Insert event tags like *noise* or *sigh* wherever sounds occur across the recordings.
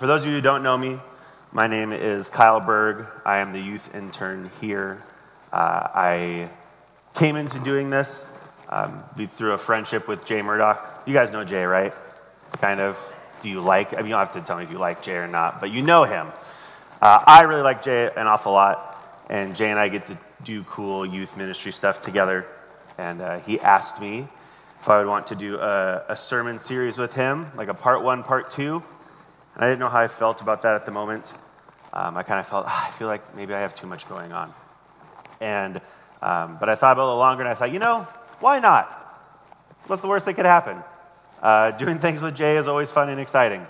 For those of you who don't know me, my name is Kyle Berg. I am the youth intern here. Uh, I came into doing this um, through a friendship with Jay Murdoch. You guys know Jay, right? Kind of. Do you like? I mean, you don't have to tell me if you like Jay or not, but you know him. Uh, I really like Jay an awful lot, and Jay and I get to do cool youth ministry stuff together. And uh, he asked me if I would want to do a, a sermon series with him, like a part one, part two. And I didn't know how I felt about that at the moment. Um, I kind of felt, oh, I feel like maybe I have too much going on. And, um, but I thought about it a little longer and I thought, you know, why not? What's the worst that could happen? Uh, doing *laughs* things with Jay is always fun and exciting.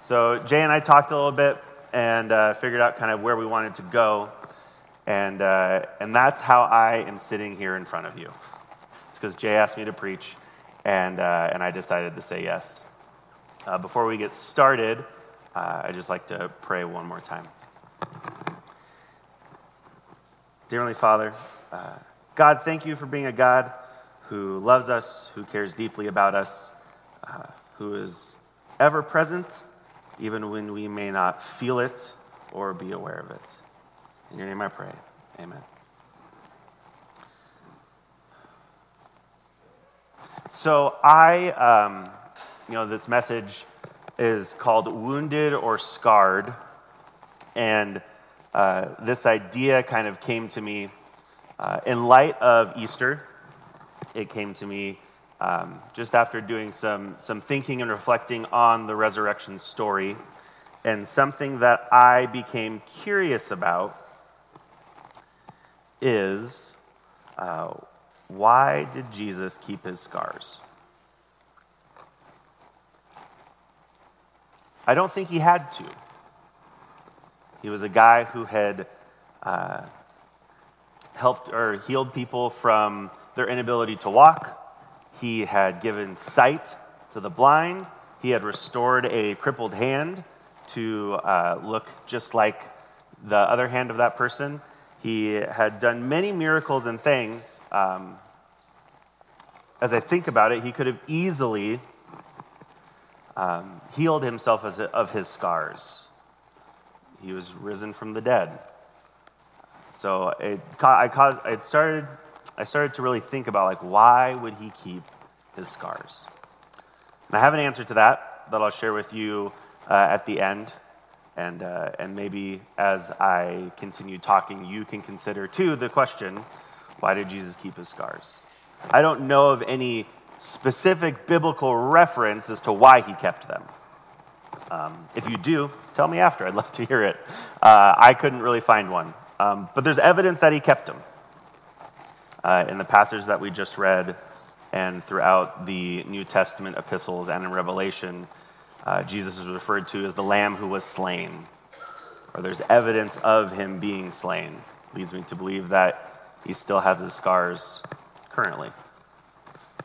So Jay and I talked a little bit and uh, figured out kind of where we wanted to go. And, uh, and that's how I am sitting here in front of you. It's because Jay asked me to preach, and, uh, and I decided to say yes. Uh, before we get started, uh, I'd just like to pray one more time. Dear Heavenly Father, uh, God, thank you for being a God who loves us, who cares deeply about us, uh, who is ever present, even when we may not feel it or be aware of it. In your name I pray. Amen. So I, um, you know, this message is called Wounded or Scarred. And uh, this idea kind of came to me uh, in light of Easter. It came to me um, just after doing some, some thinking and reflecting on the resurrection story. And something that I became curious about is uh, why did Jesus keep his scars? I don't think he had to. He was a guy who had uh, helped or healed people from their inability to walk. He had given sight to the blind. He had restored a crippled hand to uh, look just like the other hand of that person. He had done many miracles and things. Um, as I think about it, he could have easily um, healed himself a, of his scars. He was risen from the dead. So it, I, caused, it started, I started to really think about like why would he keep his scars? And I have an answer to that that I'll share with you uh, at the end. And, uh, and maybe as I continue talking, you can consider too the question why did Jesus keep his scars? I don't know of any specific biblical reference as to why he kept them. Um, if you do, tell me after. I'd love to hear it. Uh, I couldn't really find one. Um, but there's evidence that he kept them. Uh, in the passage that we just read and throughout the New Testament epistles and in Revelation, uh, Jesus is referred to as the Lamb who was slain, or there's evidence of him being slain. Leads me to believe that he still has his scars currently.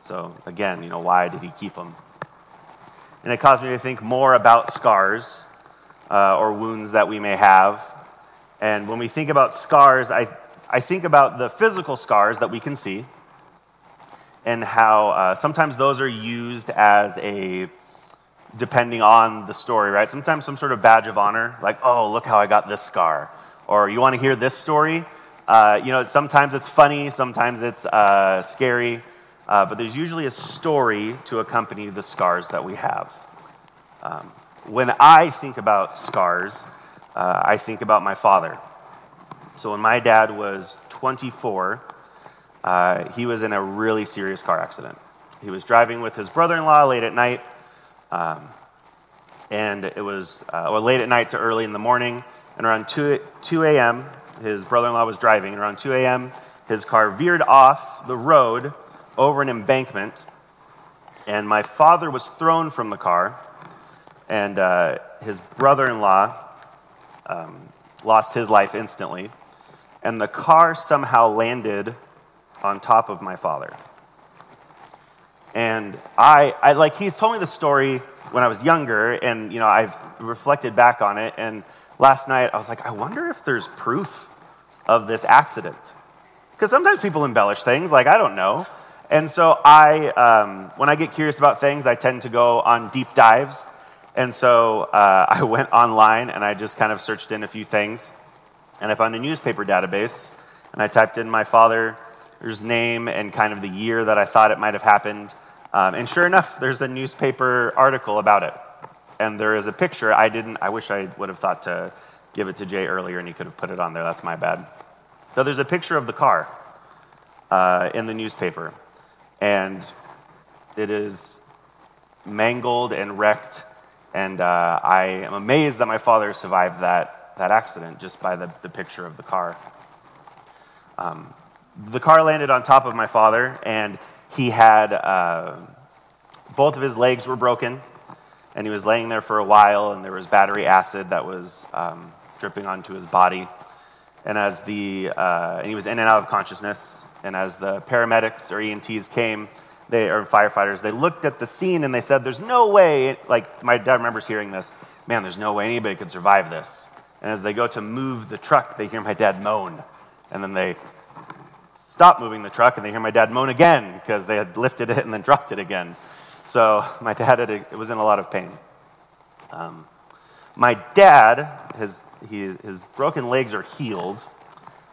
So, again, you know, why did he keep them? And it caused me to think more about scars uh, or wounds that we may have. And when we think about scars, I, I think about the physical scars that we can see and how uh, sometimes those are used as a, depending on the story, right? Sometimes some sort of badge of honor, like, oh, look how I got this scar. Or you want to hear this story? Uh, you know, sometimes it's funny, sometimes it's uh, scary. Uh, but there's usually a story to accompany the scars that we have. Um, when I think about scars, uh, I think about my father. So when my dad was 24, uh, he was in a really serious car accident. He was driving with his brother in law late at night, um, and it was uh, well, late at night to early in the morning. And around 2, 2 a.m., his brother in law was driving, and around 2 a.m., his car veered off the road over an embankment, and my father was thrown from the car, and uh, his brother in law um, lost his life instantly, and the car somehow landed on top of my father. And I, I like, he's told me the story when I was younger, and, you know, I've reflected back on it, and last night I was like, I wonder if there's proof of this accident. Because sometimes people embellish things, like, I don't know. And so I, um, when I get curious about things, I tend to go on deep dives. And so uh, *laughs* I went online and I just kind of searched in a few things. And I found a newspaper database. And I typed in my father's name and kind of the year that I thought it might have happened. Um, and sure enough, there's a newspaper article about it. And there is a picture. I didn't, I wish I would have thought to give it to Jay earlier and he could have put it on there. That's my bad. So there's a picture of the car uh, in the newspaper. And it is mangled and wrecked. And uh, I am amazed that my father survived that, that accident just by the, the picture of the car. Um, the car landed on top of my father, and he had uh, both of his legs were broken, and he was laying there for a while, and there was battery acid that was um, dripping onto his body. And as the uh, and he was in and out of consciousness, and as the paramedics or EMTs came, they or firefighters, they looked at the scene and they said, "There's no way." Like my dad remembers hearing this. Man, there's no way anybody could survive this. And as they go to move the truck, they hear my dad moan, and then they stop moving the truck and they hear my dad moan again because they had lifted it and then dropped it again. So *laughs* my dad had it was in a lot of pain. Um, my dad, his, he, his broken legs are healed,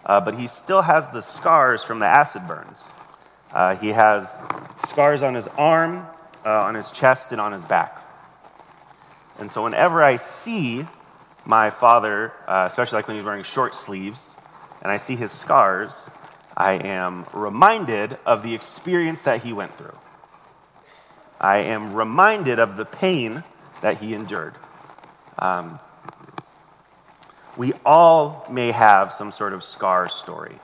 uh, but he still has the scars from the acid burns. Uh, he has scars on his arm, uh, on his chest, and on his back. And so whenever I see my father, uh, especially like when he's wearing short sleeves, and I see his scars, I am reminded of the experience that he went through. I am reminded of the pain that he endured. Um, we all may have some sort of scar story.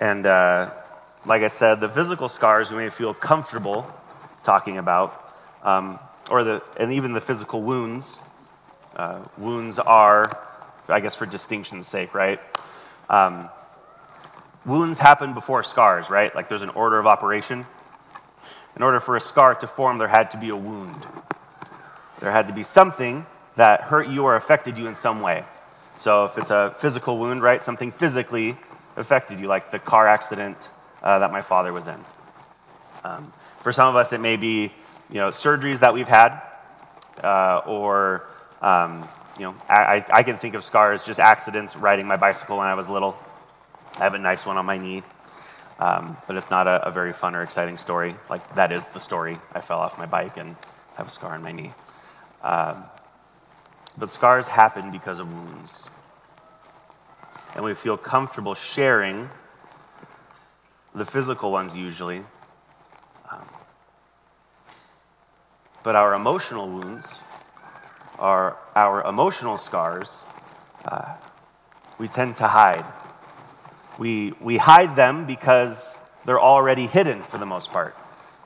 And uh, like I said, the physical scars we may feel comfortable talking about, um, or the, and even the physical wounds. Uh, wounds are, I guess, for distinction's sake, right? Um, wounds happen before scars, right? Like there's an order of operation. In order for a scar to form, there had to be a wound. There had to be something that hurt you or affected you in some way. So if it's a physical wound, right, something physically affected you, like the car accident uh, that my father was in. Um, for some of us, it may be, you know, surgeries that we've had, uh, or, um, you know, I, I can think of scars, just accidents riding my bicycle when I was little. I have a nice one on my knee, um, but it's not a, a, very fun or exciting story. Like, that is the story. I fell off my bike and have a scar on my knee. Um, but scars happen because of wounds. And we feel comfortable sharing the physical ones usually. Um, but our emotional wounds, our, our emotional scars, uh, we tend to hide we, we hide them because they're already hidden for the most part.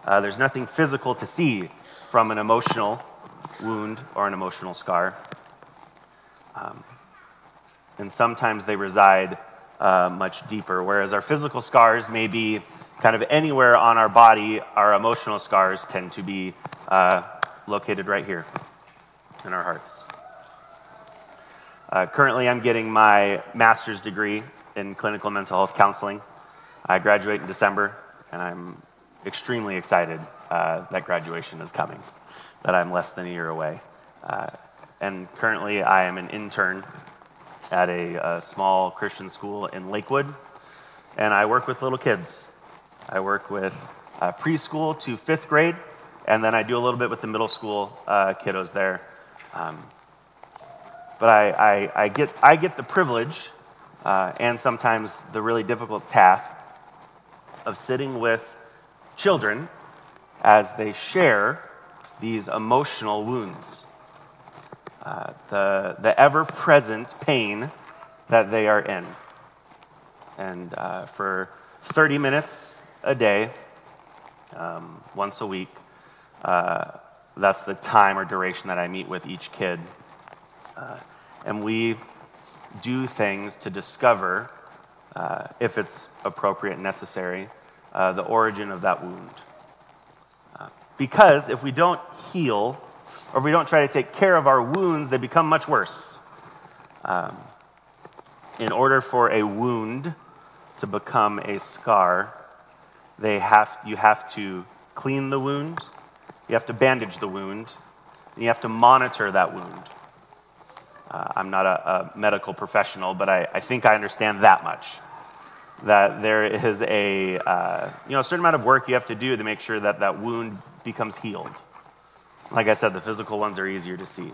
Uh, there's nothing physical to see from an emotional wound or an emotional scar. Um, and sometimes they reside uh, much deeper, whereas our physical scars may be kind of anywhere on our body, our emotional scars tend to be uh, located right here in our hearts. Uh, currently, I'm getting my master's degree in clinical mental health counseling. I graduate in December, and I'm extremely excited uh, that graduation is coming, that I'm less than a year away. Uh, and currently, I am an intern at a, a, small Christian school in Lakewood, and I work with little kids. I work with uh, preschool to fifth grade, and then I do a little bit with the middle school uh, kiddos there. Um, but I, I, I, get, I get the privilege uh, and sometimes the really difficult task of sitting with children as they share these emotional wounds, uh, the, the ever present pain that they are in. And uh, for 30 minutes a day, um, once a week, uh, that's the time or duration that I meet with each kid. Uh, and we do things to discover, uh, if it's appropriate and necessary, uh, the origin of that wound. Uh, because if we don't heal, or if we don't try to take care of our wounds, they become much worse. Um, in order for a wound to become a scar, they have, you have to clean the wound, You have to bandage the wound, and you have to monitor that wound. Uh, I'm not a, a, medical professional, but I, I, think I understand that much. That there is a, uh, you know, a certain amount of work you have to do to make sure that that wound becomes healed. Like I said, the physical ones are easier to see.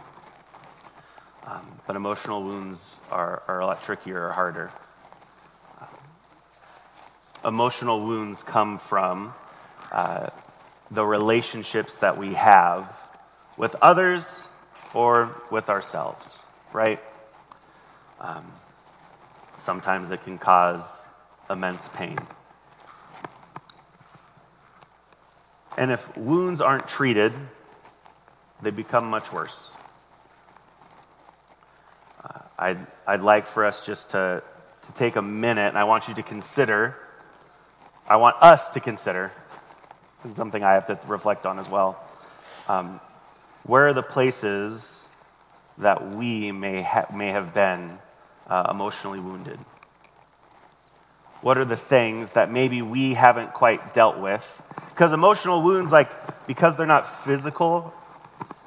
Um, but emotional wounds are, are a lot trickier or harder. Um, emotional wounds come from uh, the relationships that we have with others or with ourselves, right? Um, sometimes it can cause immense pain. And if wounds aren't treated, they become much worse. Uh, I'd, I'd like for us just to, to take a minute, and I want you to consider, I want us to consider, this is something I have to reflect on as well. Um, where are the places that we may, ha- may have been uh, emotionally wounded? What are the things that maybe we haven't quite dealt with? Because emotional wounds, like, because they're not physical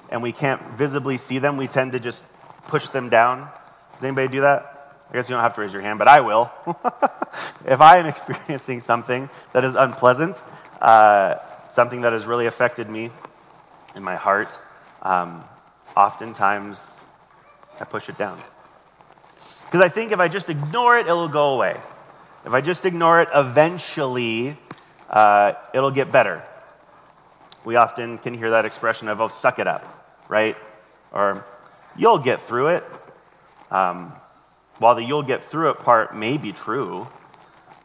and we can't visibly see them, we tend to just push them down. Does anybody do that? I guess you don't have to raise your hand, but I will. *laughs* if I am experiencing something that is unpleasant, uh, something that has really affected me in my heart, um, oftentimes I push it down. Because I think if I just ignore it, it'll go away. If I just ignore it, eventually uh, it'll get better. We often can hear that expression of, oh, suck it up right? Or you'll get through it. Um, while the you'll get through it part may be true,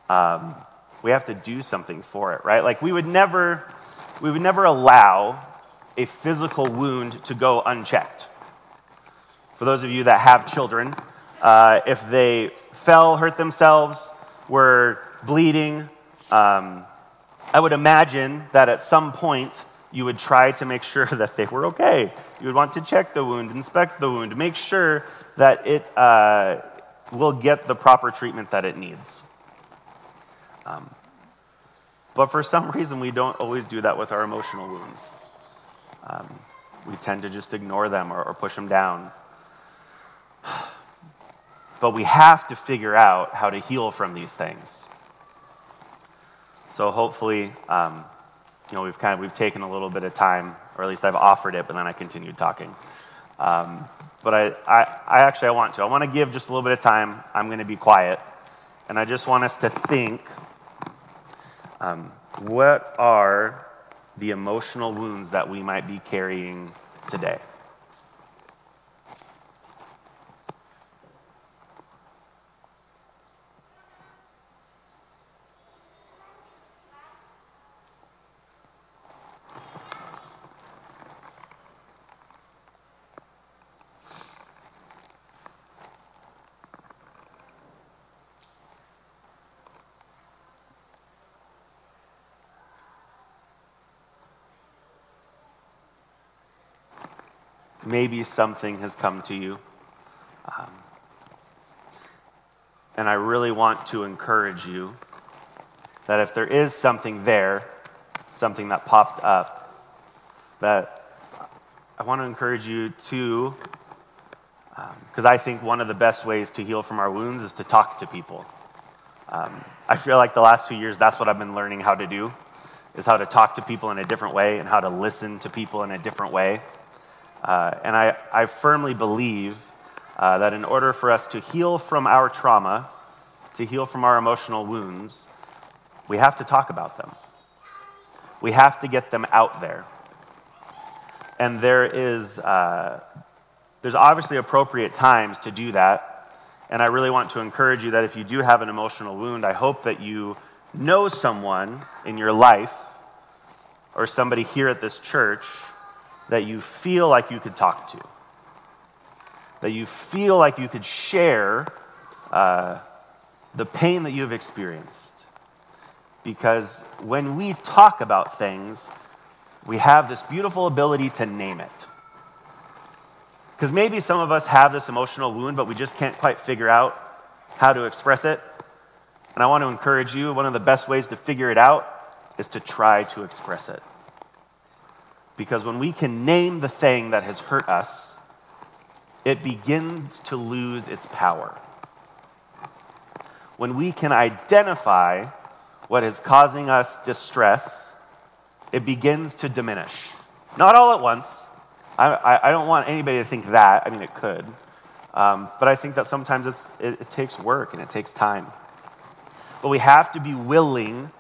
um, we have to do something for it, right? Like we would never, we would never allow a physical wound to go unchecked. For those of you that have children, uh, if they fell, hurt themselves, were bleeding, um, I would imagine that at some point you would try to make *laughs* sure that they were okay. You would want to check the wound, inspect the wound, make sure that it uh, will get the proper treatment that it needs. Um, but for some *laughs* reason, we don't always do that with our emotional wounds. Um, we tend to just ignore them or, or push them down. *sighs* But we have to figure out how to heal from these things. So hopefully, um, you know, we've kind of we've taken a little bit of time, or at least I've offered it, but then I continued talking. Um, but I, I, I actually I want to. I want to give just a little bit of time. I'm going to be quiet, and I just want us to think: um, what are the emotional wounds that we might be carrying today? Maybe something has come to you. Um, and I really want to encourage you that if there is something there, something that popped up, that I want to encourage you to, because um, I think one of the best ways to heal from our wounds is to talk to people. Um, I feel like the last two years, that's what I've been learning how to do, is how to talk to people in a different way and how to listen to people in a different way. Uh, and I, I firmly believe uh, that in order for us to heal from our trauma, to heal from our emotional wounds, we have to talk about them. We have to get them out there. And there is, uh, there's obviously appropriate times to do that. And I really want to encourage you that if you do have an emotional wound, I hope that you know someone in your life or somebody here at this church that you feel like you could talk to, that you feel like you could share uh, the pain that you've experienced. Because when we talk about things, we have this beautiful ability to name it. Because maybe some of us have this emotional wound, but we just can't quite figure out how to express it. And I want to encourage you one of the best ways to figure it out is to try to express it Because when we can name the thing that has hurt us, it begins to lose its power. When we can identify what is causing us distress, it begins to diminish. Not all at once. I, I, I don't want anybody to think that. I mean, it could. Um, but I think that sometimes it, it takes work and it takes time. But we have to be willing,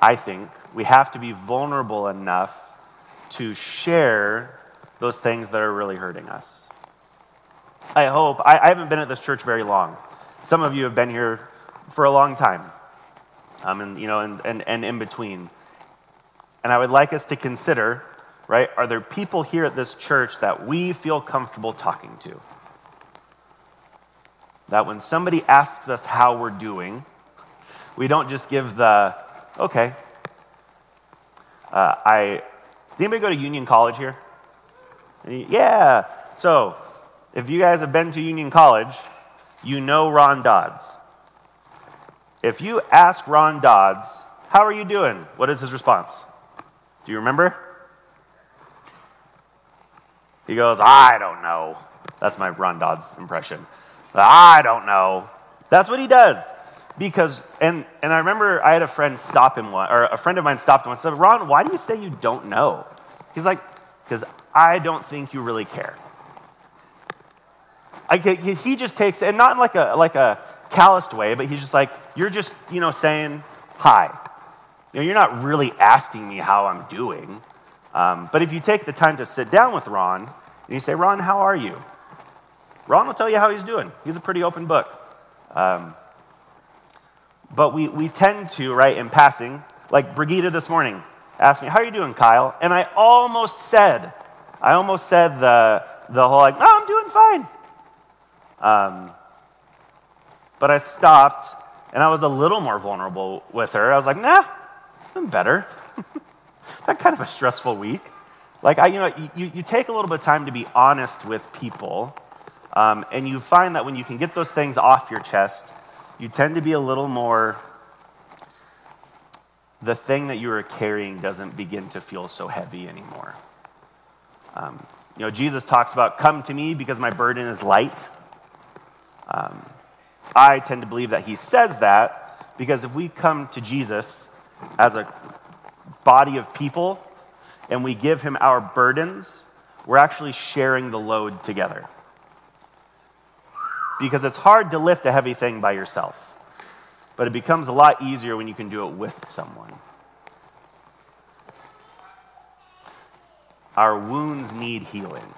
I think, we have to be vulnerable enough to share those things that are really hurting us. I hope, I, I haven't been at this church very long. Some of you have been here for a long time, um, and, you know, and, and, and in between. And I would like us to consider, right, are there people here at this church that we feel comfortable talking to? That when somebody asks us how we're doing, we don't just give the, okay. Uh, I, did anybody go to Union College here? Yeah. So, if you guys have been to Union College, you know Ron Dodds. If you ask Ron Dodds, how are you doing? What is his response? Do you remember? He goes, I don't know. That's my Ron Dodds impression. I don't know. That's what he does. Because, and, and I remember I had a friend stop him one, or a friend of mine stopped him and said, Ron, why do you say you don't know? He's like, because I don't think you really care. I, he just takes, and not in like a, like a calloused way, but he's just like, you're just, you know, saying hi. You know, you're not really asking me how I'm doing. Um, but if you take the time to sit down with Ron and you say, Ron, how are you? Ron will tell you how he's doing. He's a pretty open book. Um, but we, we tend to, right, in passing, like Brigida this morning asked me, How are you doing, Kyle? And I almost said, I almost said the, the whole, like, Oh, I'm doing fine. Um, but I stopped and I was a little more vulnerable with her. I was like, Nah, it's been better. *laughs* that kind of a stressful week. Like, I, you know, you, you take a little bit of time to be honest with people um, and you find that when you can get those things off your chest, you tend to be a little more, the thing that you are carrying doesn't begin to feel so heavy anymore. Um, you know, Jesus talks about, come to me because my burden is light. Um, I tend to believe that he says that because if we come to Jesus as a body of people and we give him our burdens, we're actually sharing the load together because it's hard to lift a heavy thing by yourself. But it becomes a lot easier when you can do it with someone. Our wounds need healing,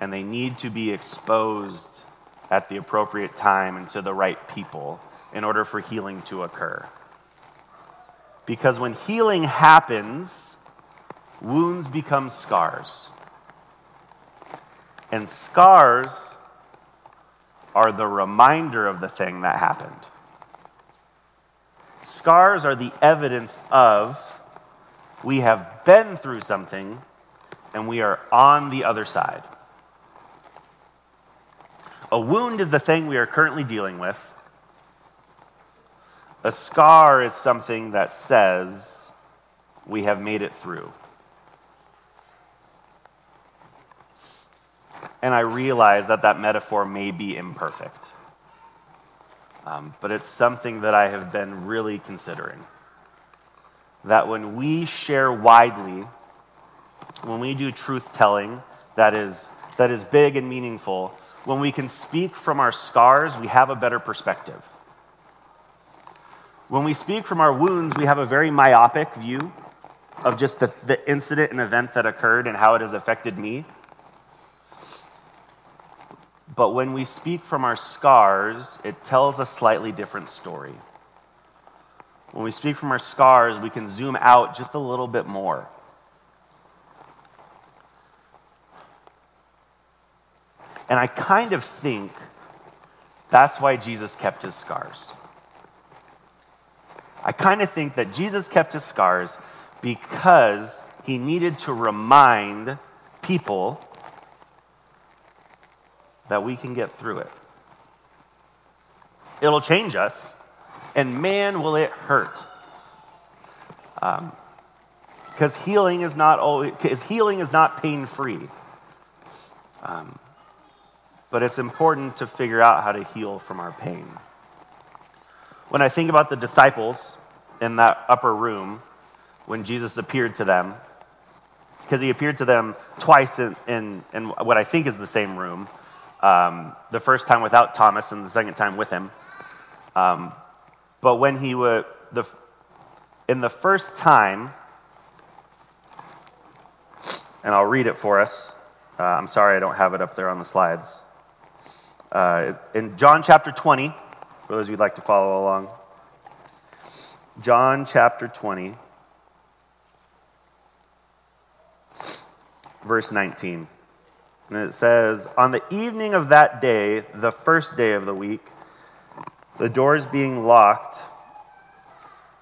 and they need to be exposed at the appropriate time and to the right people in order for healing to occur. Because when healing happens, wounds become scars. And scars are the reminder of the thing that happened. Scars are the evidence of we have been through something and we are on the other side. A wound is the thing we are currently dealing with. A scar is something that says we have made it through. And I realize that that metaphor may be imperfect. Um, but it's something that I have been really considering. That when we share widely, when we do truth telling that is, that is big and meaningful, when we can speak from our scars, we have a better perspective. When we speak from our wounds, we have a very myopic view of just the, the incident and event that occurred and how it has affected me. But when we speak from our scars, it tells a slightly different story. When we speak from our scars, we can zoom out just a little bit more. And I kind of think that's why Jesus kept his scars. I kind of think that Jesus kept his scars because he needed to remind people that we can get through it. It'll change us, and man, will it hurt. Because because healing is not always, because healing is not pain free. Um, but it's important to figure out how to heal from our pain. When I think about the disciples in that upper room, when Jesus appeared to them, because he appeared to them twice in, in, in, what I think is the same room. Um, the first time without Thomas, and the second time with him. Um, but when he would, the, in the first time, and I'll read it for us. Uh, I'm sorry I don't have it up there on the slides. Uh, in John chapter 20, for those who'd like to follow along, John chapter 20, verse 19. And it says, On the evening of that day, the first day of the week, the doors being locked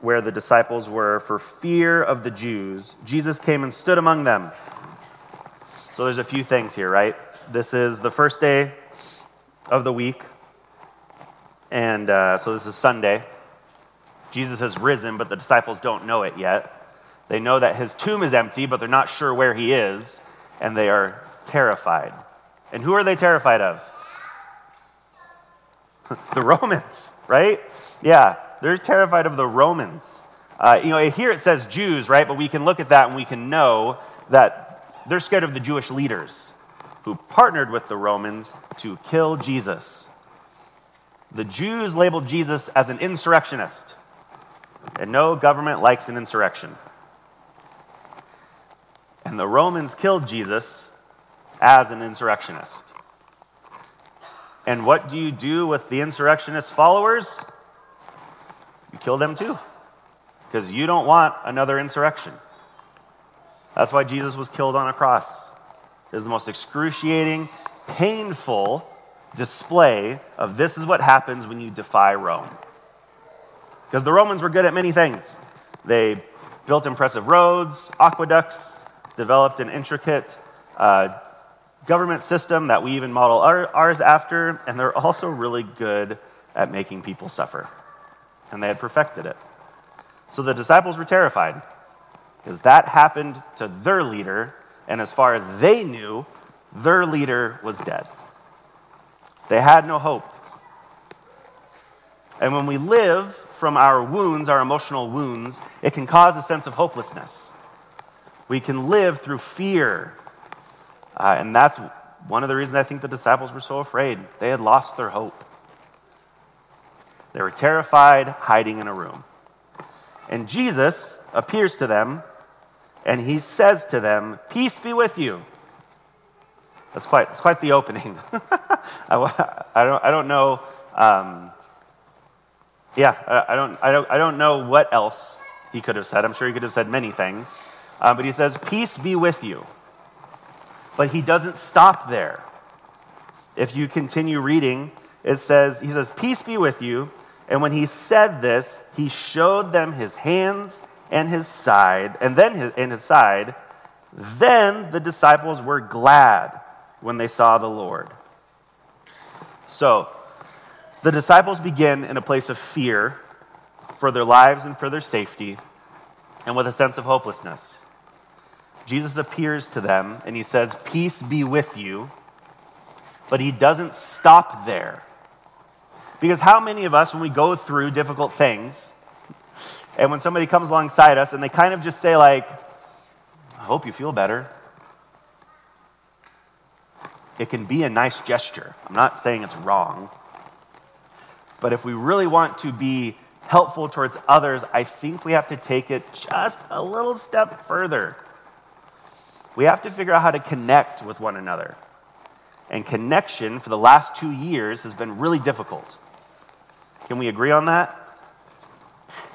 where the disciples were for fear of the Jews, Jesus came and stood among them. So there's a few things here, right? This is the first day of the week. And uh, so this is Sunday. Jesus has risen, but the disciples don't know it yet. They know that his tomb is empty, but they're not sure where he is, and they are terrified. And who are they terrified of? *laughs* the Romans, right? Yeah, they're terrified of the Romans. Uh, you know, here it says Jews, right? But we can look at that and we can know that they're scared of the Jewish leaders who partnered with the Romans to kill Jesus. The Jews labeled Jesus as an insurrectionist, and no government likes an insurrection. And the Romans killed Jesus as an insurrectionist. And what do you do with the insurrectionist followers? You kill them too, because you don't want another insurrection. That's why Jesus was killed on a cross. It is the most excruciating, painful display of this is what happens when you defy Rome. Because the Romans were good at many things. They built impressive roads, aqueducts, developed an intricate uh, government system that we even model our, ours after, and they're also really good at making people suffer. And they had perfected it. So the disciples were terrified because that happened to their leader, and as far as they knew, their leader was dead. They had no hope. And when we live from our wounds, our emotional wounds, it can cause a sense of hopelessness. We can live through fear uh, and that's one of the reasons I think the disciples were so afraid. They had lost their hope. They were terrified, hiding in a room. And Jesus appears to them and he says to them, Peace be with you. That's quite, that's quite the opening. *laughs* I, I, don't, I don't know. Um, yeah, I, I, don't, I, don't, I don't know what else he could have said. I'm sure he could have said many things. Uh, but he says, Peace be with you. But he doesn't stop there. If you continue reading, it says, He says, Peace be with you. And when he said this, he showed them his hands and his side, and then his, and his side. Then the disciples were glad when they saw the Lord. So, the disciples begin in a place of fear for their lives and for their safety, and with a sense of hopelessness. Jesus appears to them and he says, Peace be with you. But he doesn't stop there. Because how many of us, when we go through difficult things, and when somebody comes alongside us and they kind of just say, like, I hope you feel better, it can be a nice gesture. I'm not saying it's wrong. But if we really want to be helpful towards others, I think we have to take it just a little step further. We have to figure out how to connect with one another. And connection for the last two years has been really difficult. Can we agree on that?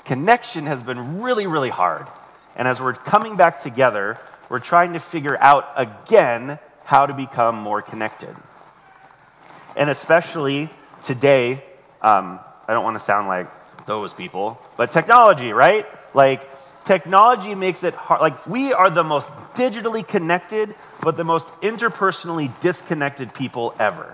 Connection has been really, really hard. And as we're coming back together, we're trying to figure out again how to become more connected. And especially today, um, I don't want to sound like those people, but technology, right? Like, technology makes it hard. Like, we are the most digitally connected, but the most interpersonally disconnected people ever.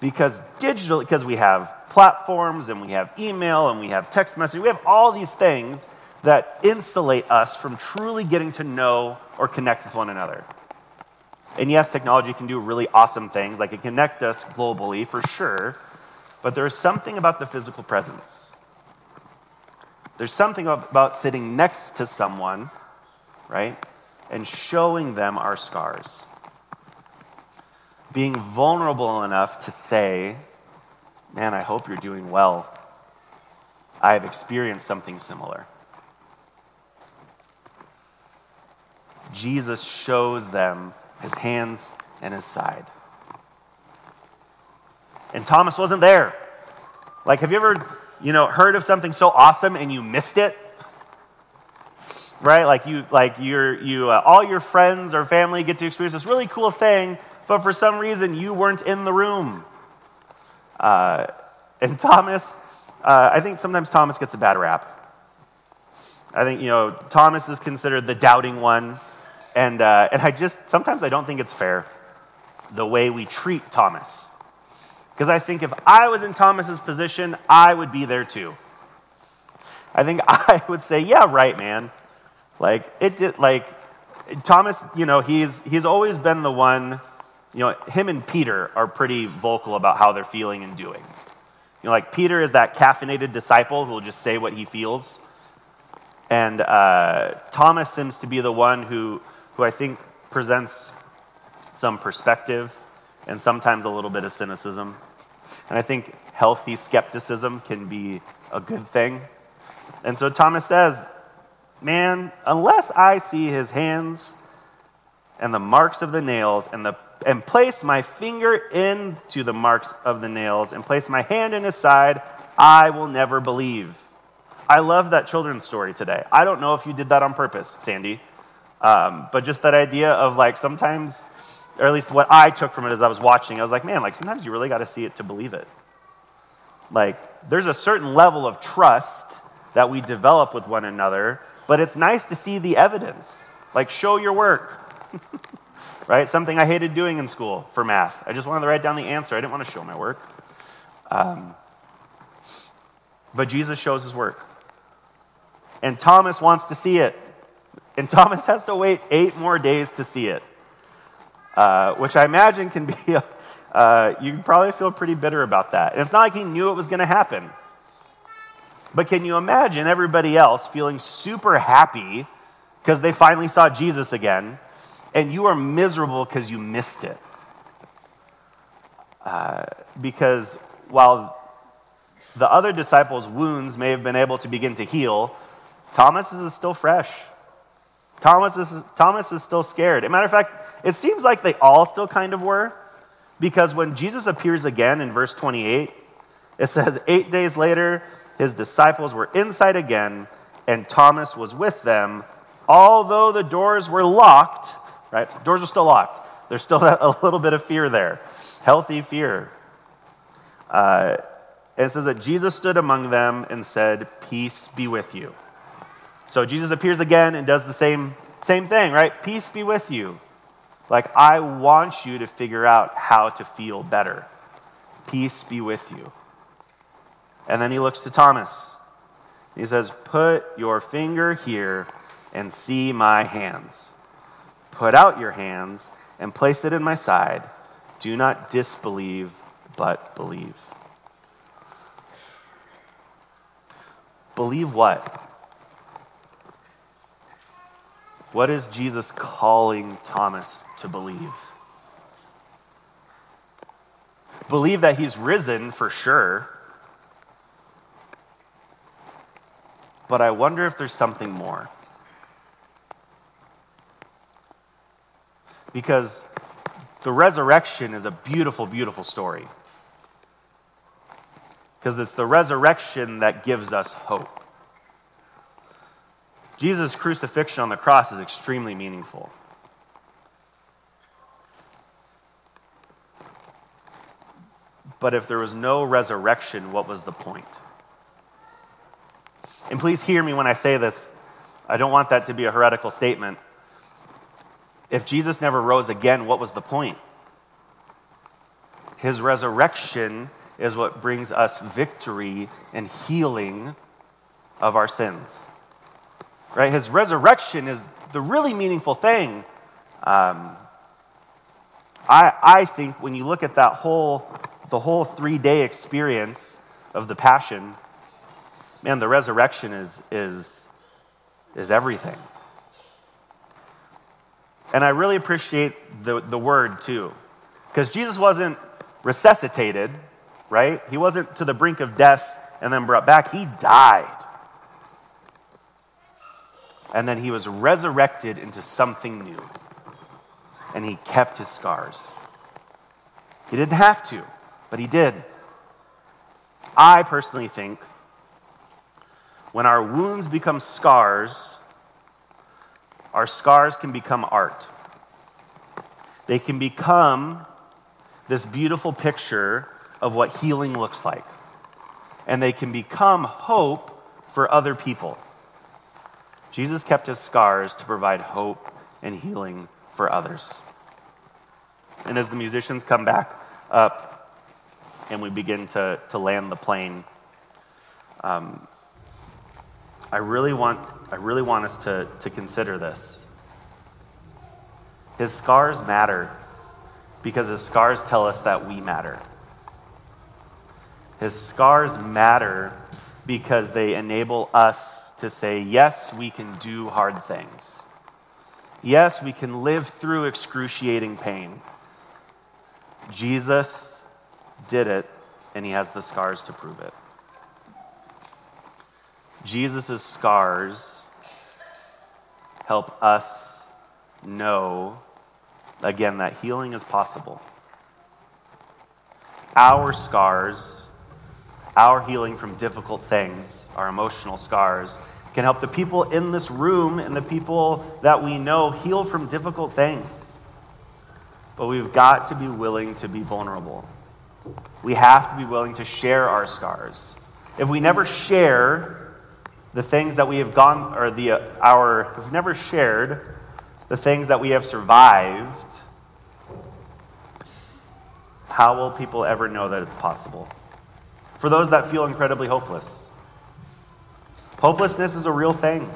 Because digital, because we have platforms and we have email and we have text messaging, we have all these things that insulate us from truly getting to know or connect with one another. And yes, technology can do really awesome things, like it connect us globally for sure, but there's something about the physical presence. There's something about sitting next to someone, right, and showing them our scars. Being vulnerable enough to say, Man, I hope you're doing well. I have experienced something similar. Jesus shows them his hands and his side. And Thomas wasn't there. Like, have you ever, you know, heard of something so awesome and you missed it? Right? Like you, like you're, you, uh, all your friends or family get to experience this really cool thing, but for some reason you weren't in the room. Uh, and Thomas, uh, I think sometimes Thomas gets a bad rap. I think, you know, Thomas is considered the doubting one. And, uh, and I just, sometimes I don't think it's fair the way we treat Thomas. Because I think if I was in Thomas's position, I would be there too. I think *laughs* I would say, yeah, right, man. Like, it did, like, Thomas, you know, he's, he's always been the one, you know, him and Peter are pretty vocal about how they're feeling and doing. You know, like Peter is that caffeinated disciple who will just say what he feels. And uh, Thomas seems to be the one who, who I think presents some perspective and sometimes a little bit of cynicism. And I think healthy skepticism can be a good thing. And so Thomas says, Man, unless I see his hands and the marks of the nails and the and place my finger into the marks of the nails and place my hand in his side, I will never believe. I love that children's story today. I don't know if you did that on purpose, Sandy, um, but just that idea of like sometimes, or at least what I took from it as I was watching, I was like, man, like sometimes you really got to see it to believe it. Like there's a certain level of trust that we develop with one another, but it's nice to see the evidence. Like, show your work. *laughs* right? Something I hated doing in school for math. I just wanted to write down the answer. I didn't want to show my work. Um, but Jesus shows his work. And Thomas wants to see it. And *laughs* Thomas has to wait eight more days to see it, uh, which I imagine can be, *laughs* uh, you can probably feel pretty bitter about that. And it's not like he knew it was going to happen. But can you imagine everybody else feeling super happy because they finally saw Jesus again? and you are miserable because you missed it. Uh, because while the other disciples' wounds may have been able to begin to heal, Thomas is still fresh. Thomas is, Thomas is still scared. As a matter of fact, it seems like they all still kind of were, because when Jesus appears again in verse 28, it says, Eight days later, his disciples were inside again, and Thomas was with them. Although the doors were locked, right? Doors are still locked. There's still *laughs* a little bit of fear there, healthy fear. Uh, and it says that Jesus stood among them and said, Peace be with you. So Jesus appears again and does the same, same thing, right? Peace be with you. Like, I want you to figure out how to feel better. Peace be with you. And then he looks to Thomas. He says, Put your finger here and see my hands. Put out your hands and place it in my side. Do not disbelieve, but believe. Believe what? What is Jesus calling Thomas to believe? Believe that he's risen for sure. But I wonder if there's something more. because the resurrection is a beautiful, beautiful story. Because it's the resurrection that gives us hope. Jesus' crucifixion on the cross is extremely meaningful. But if there was no resurrection, what was the point? And please hear me when I say this. I don't want that to be a heretical statement. If Jesus never rose again, what was the point? His resurrection is what brings us victory and healing of our sins. Right? His resurrection is the really meaningful thing. Um, I, I think when you look at that whole, the whole three day experience of the passion, man, the resurrection is, is, is everything. And I really appreciate the, the word too, because Jesus wasn't resuscitated, right? He wasn't to the brink of death and then brought back, he died. And then he was resurrected into something new. And he kept his scars. He didn't have to, but he did. I personally think when our wounds become scars, our scars can become art. They can become this beautiful picture of what healing looks like. And they can become hope for other people. Jesus kept his scars to provide hope and healing for others. And as the musicians come back up and we begin to, to land the plane, um, I, really want, I really want us to, to consider this. His scars matter because his scars tell us that we matter. His scars matter because they enable us to say, yes, we can do hard things. Yes, we can live through excruciating pain. Jesus did it, and he has the scars to prove it. Jesus' scars help us know, again, that healing is possible. Our scars our healing from difficult things, our emotional scars, can help the people in this room and the people that we know heal from difficult things. But we've got to be willing to be vulnerable. We have to be willing to share our scars. If we never share the things that we have gone, or the, uh, our, if we've never shared the things that we have survived, how will people ever know that it's possible? For those that feel incredibly hopeless. Hopelessness is a real thing.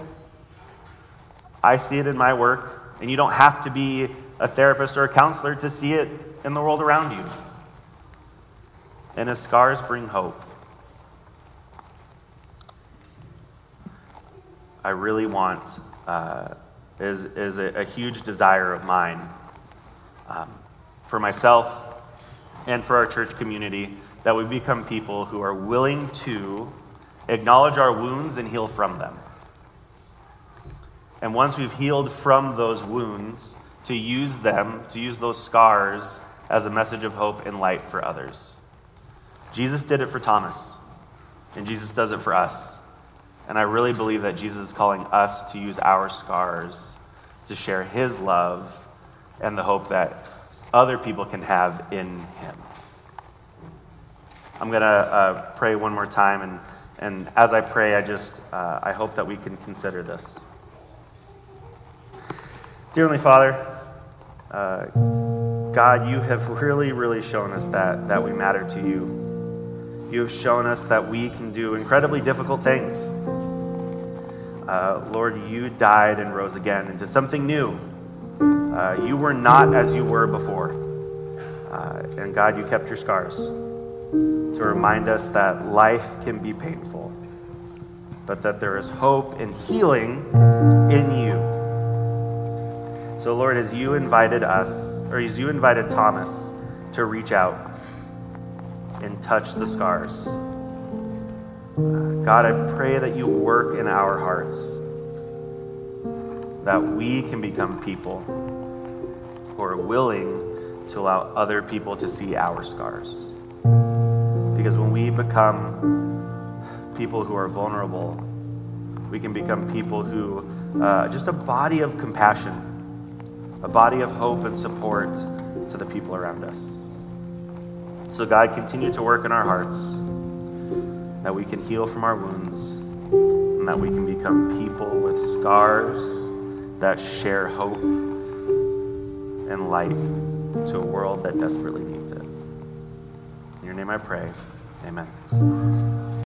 I see it in my work, and you don't have to be a therapist or a counselor to see it in the world around you. And his scars bring hope. I really want, uh, is, is a, a, huge desire of mine um, for myself and for our church community that we become people who are willing to acknowledge our wounds and heal from them. And once we've healed from those wounds, to use them, to use those scars as a message of hope and light for others. Jesus did it for Thomas, and Jesus does it for us. And I really believe that Jesus is calling us to use our scars to share his love and the hope that other people can have in him. I'm going to uh, pray one more time. And, and as I pray, I just, uh, I hope that we can consider this. Dear Heavenly Father, uh, God, you have really, really shown us that, that we matter to you. You have shown us that we can do incredibly difficult things. Uh, Lord, you died and rose again into something new. Uh, you were not as you were before. Uh, and God, you kept your scars to remind us that life can be painful, but that there is hope and healing in you. So, Lord, as you invited us, or as you invited Thomas to reach out and touch the scars, uh, God, I pray that you work in our hearts, that we can become people who are willing to allow other people to see our scars. We become people who are vulnerable, we can become people who, uh, just a body of compassion, a body of hope and support to the people around us. So, God, continue to work in our hearts that we can heal from our wounds and that we can become people with scars that share hope and light to a world that desperately needs it. In your name I pray. Amen.